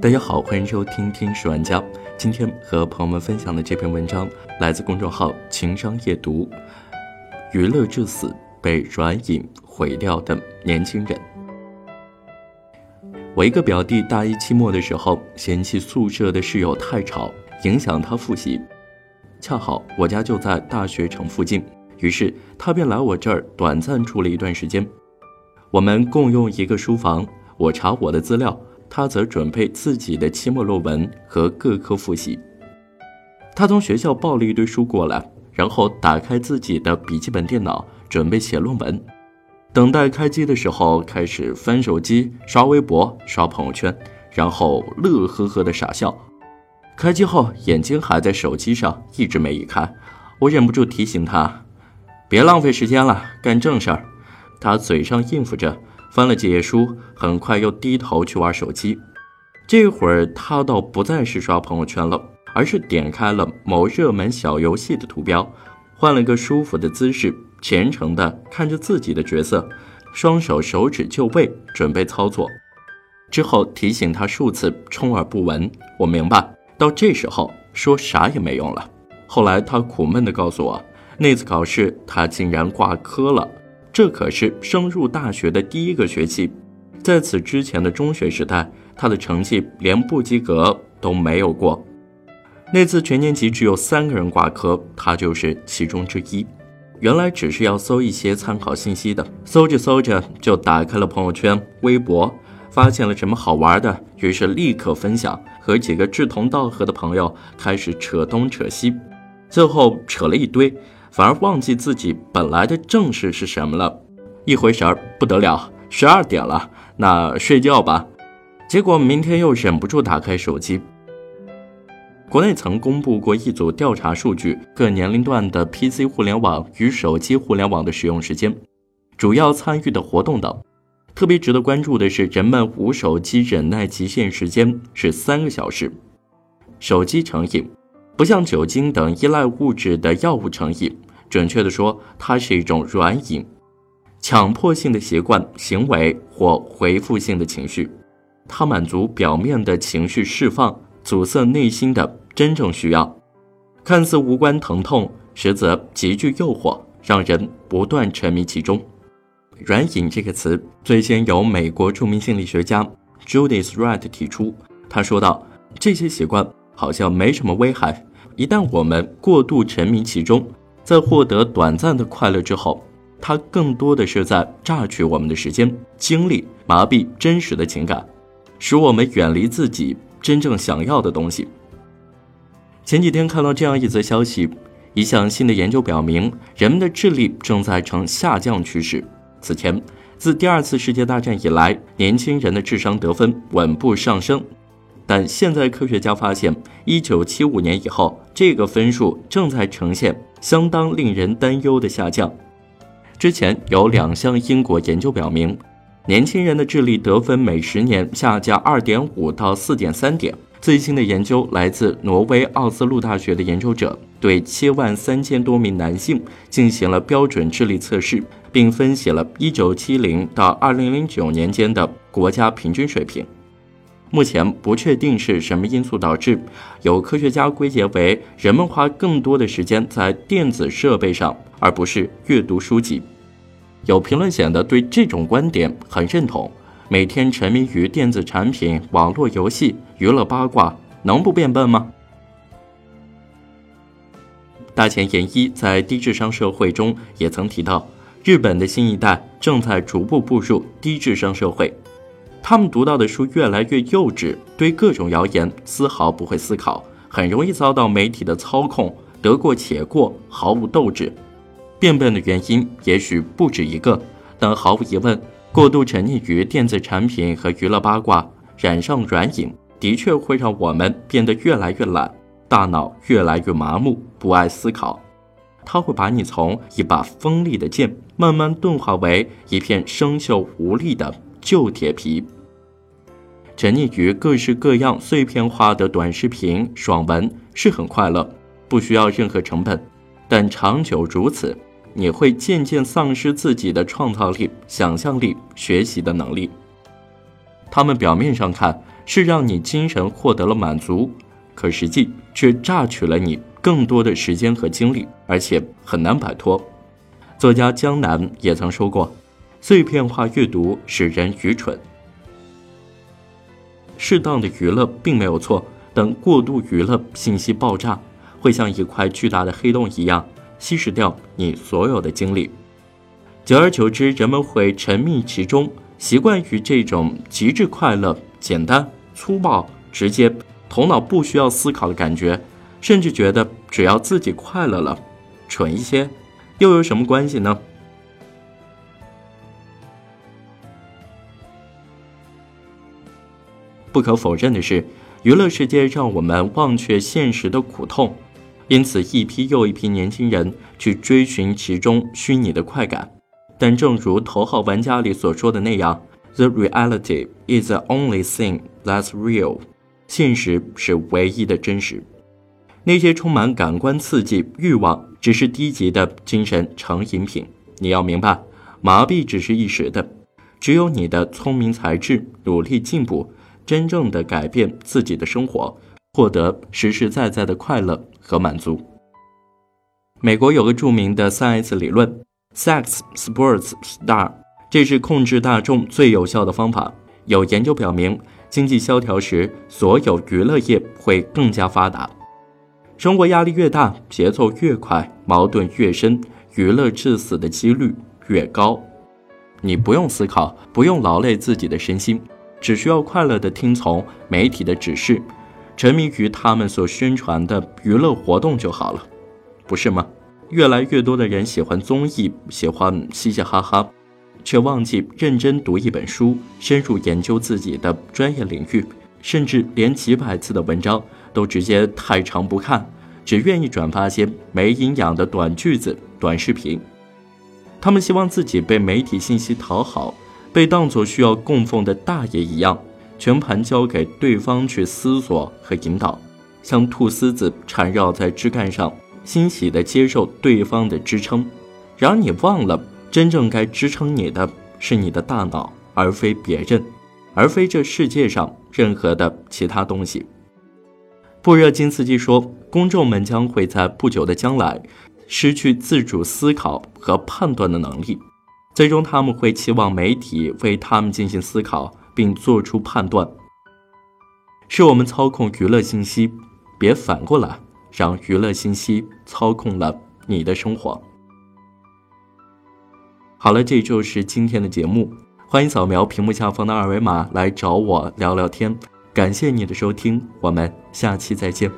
大家好，欢迎收听《听史玩家》。今天和朋友们分享的这篇文章来自公众号“情商夜读”。娱乐至死，被软饮毁掉的年轻人。我一个表弟大一期末的时候，嫌弃宿舍的室友太吵，影响他复习。恰好我家就在大学城附近，于是他便来我这儿短暂住了一段时间。我们共用一个书房，我查我的资料，他则准备自己的期末论文和各科复习。他从学校抱了一堆书过来。然后打开自己的笔记本电脑，准备写论文。等待开机的时候，开始翻手机、刷微博、刷朋友圈，然后乐呵呵的傻笑。开机后，眼睛还在手机上，一直没移开。我忍不住提醒他：“别浪费时间了，干正事儿。”他嘴上应付着，翻了几页书，很快又低头去玩手机。这会儿，他倒不再是刷朋友圈了。而是点开了某热门小游戏的图标，换了个舒服的姿势，虔诚地看着自己的角色，双手手指就位，准备操作。之后提醒他数次，充耳不闻。我明白，到这时候说啥也没用了。后来他苦闷地告诉我，那次考试他竟然挂科了。这可是升入大学的第一个学期，在此之前的中学时代，他的成绩连不及格都没有过。那次全年级只有三个人挂科，他就是其中之一。原来只是要搜一些参考信息的，搜着搜着就打开了朋友圈、微博，发现了什么好玩的，于是立刻分享，和几个志同道合的朋友开始扯东扯西，最后扯了一堆，反而忘记自己本来的正事是什么了。一回神儿，不得了，十二点了，那睡觉吧。结果明天又忍不住打开手机。国内曾公布过一组调查数据，各年龄段的 PC 互联网与手机互联网的使用时间，主要参与的活动等。特别值得关注的是，人们无手机忍耐极限时间是三个小时。手机成瘾，不像酒精等依赖物质的药物成瘾，准确的说，它是一种软瘾，强迫性的习惯、行为或回复性的情绪，它满足表面的情绪释放，阻塞内心的。真正需要，看似无关疼痛，实则极具诱惑，让人不断沉迷其中。软瘾这个词最先由美国著名心理学家 Judith Wright 提出。他说道：“这些习惯好像没什么危害，一旦我们过度沉迷其中，在获得短暂的快乐之后，它更多的是在榨取我们的时间、精力，麻痹真实的情感，使我们远离自己真正想要的东西。”前几天看到这样一则消息，一项新的研究表明，人们的智力正在呈下降趋势。此前，自第二次世界大战以来，年轻人的智商得分稳步上升，但现在科学家发现，一九七五年以后，这个分数正在呈现相当令人担忧的下降。之前有两项英国研究表明，年轻人的智力得分每十年下降二点五到四点三点。最新的研究来自挪威奥斯陆大学的研究者，对七万三千多名男性进行了标准智力测试，并分析了1970到2009年间的国家平均水平。目前不确定是什么因素导致，有科学家归结为人们花更多的时间在电子设备上，而不是阅读书籍。有评论显得对这种观点很认同。每天沉迷于电子产品、网络游戏、娱乐八卦，能不变笨吗？大前研一在低智商社会中也曾提到，日本的新一代正在逐步步入低智商社会，他们读到的书越来越幼稚，对各种谣言丝毫不会思考，很容易遭到媒体的操控，得过且过，毫无斗志。变笨的原因也许不止一个，但毫无疑问。过度沉溺于电子产品和娱乐八卦，染上软瘾，的确会让我们变得越来越懒，大脑越来越麻木，不爱思考。它会把你从一把锋利的剑，慢慢钝化为一片生锈无力的旧铁皮。沉溺于各式各样碎片化的短视频、爽文是很快乐，不需要任何成本，但长久如此，你会渐渐丧失自己的创造力、想象力、学习的能力。他们表面上看是让你精神获得了满足，可实际却榨取了你更多的时间和精力，而且很难摆脱。作家江南也曾说过：“碎片化阅读使人愚蠢。”适当的娱乐并没有错，但过度娱乐，信息爆炸，会像一块巨大的黑洞一样。稀释掉你所有的精力，久而久之，人们会沉迷其中，习惯于这种极致快乐、简单、粗暴、直接、头脑不需要思考的感觉，甚至觉得只要自己快乐了，蠢一些又有什么关系呢？不可否认的是，娱乐世界让我们忘却现实的苦痛。因此，一批又一批年轻人去追寻其中虚拟的快感，但正如《头号玩家》里所说的那样，“The reality is the only thing that's real。”现实是唯一的真实。那些充满感官刺激、欲望，只是低级的精神成瘾品。你要明白，麻痹只是一时的，只有你的聪明才智、努力进步，真正的改变自己的生活。获得实实在在的快乐和满足。美国有个著名的三 S 理论：Sex, Sports, Star，这是控制大众最有效的方法。有研究表明，经济萧条时，所有娱乐业会更加发达。生活压力越大，节奏越快，矛盾越深，娱乐致死的几率越高。你不用思考，不用劳累自己的身心，只需要快乐地听从媒体的指示。沉迷于他们所宣传的娱乐活动就好了，不是吗？越来越多的人喜欢综艺，喜欢嘻嘻哈哈，却忘记认真读一本书，深入研究自己的专业领域，甚至连几百字的文章都直接太长不看，只愿意转发些没营养的短句子、短视频。他们希望自己被媒体信息讨好，被当作需要供奉的大爷一样。全盘交给对方去思索和引导，像菟丝子缠绕在枝干上，欣喜地接受对方的支撑。然而你忘了，真正该支撑你的是你的大脑，而非别人，而非这世界上任何的其他东西。布热津斯基说，公众们将会在不久的将来失去自主思考和判断的能力，最终他们会期望媒体为他们进行思考。并做出判断，是我们操控娱乐信息，别反过来让娱乐信息操控了你的生活。好了，这就是今天的节目，欢迎扫描屏幕下方的二维码来找我聊聊天。感谢你的收听，我们下期再见。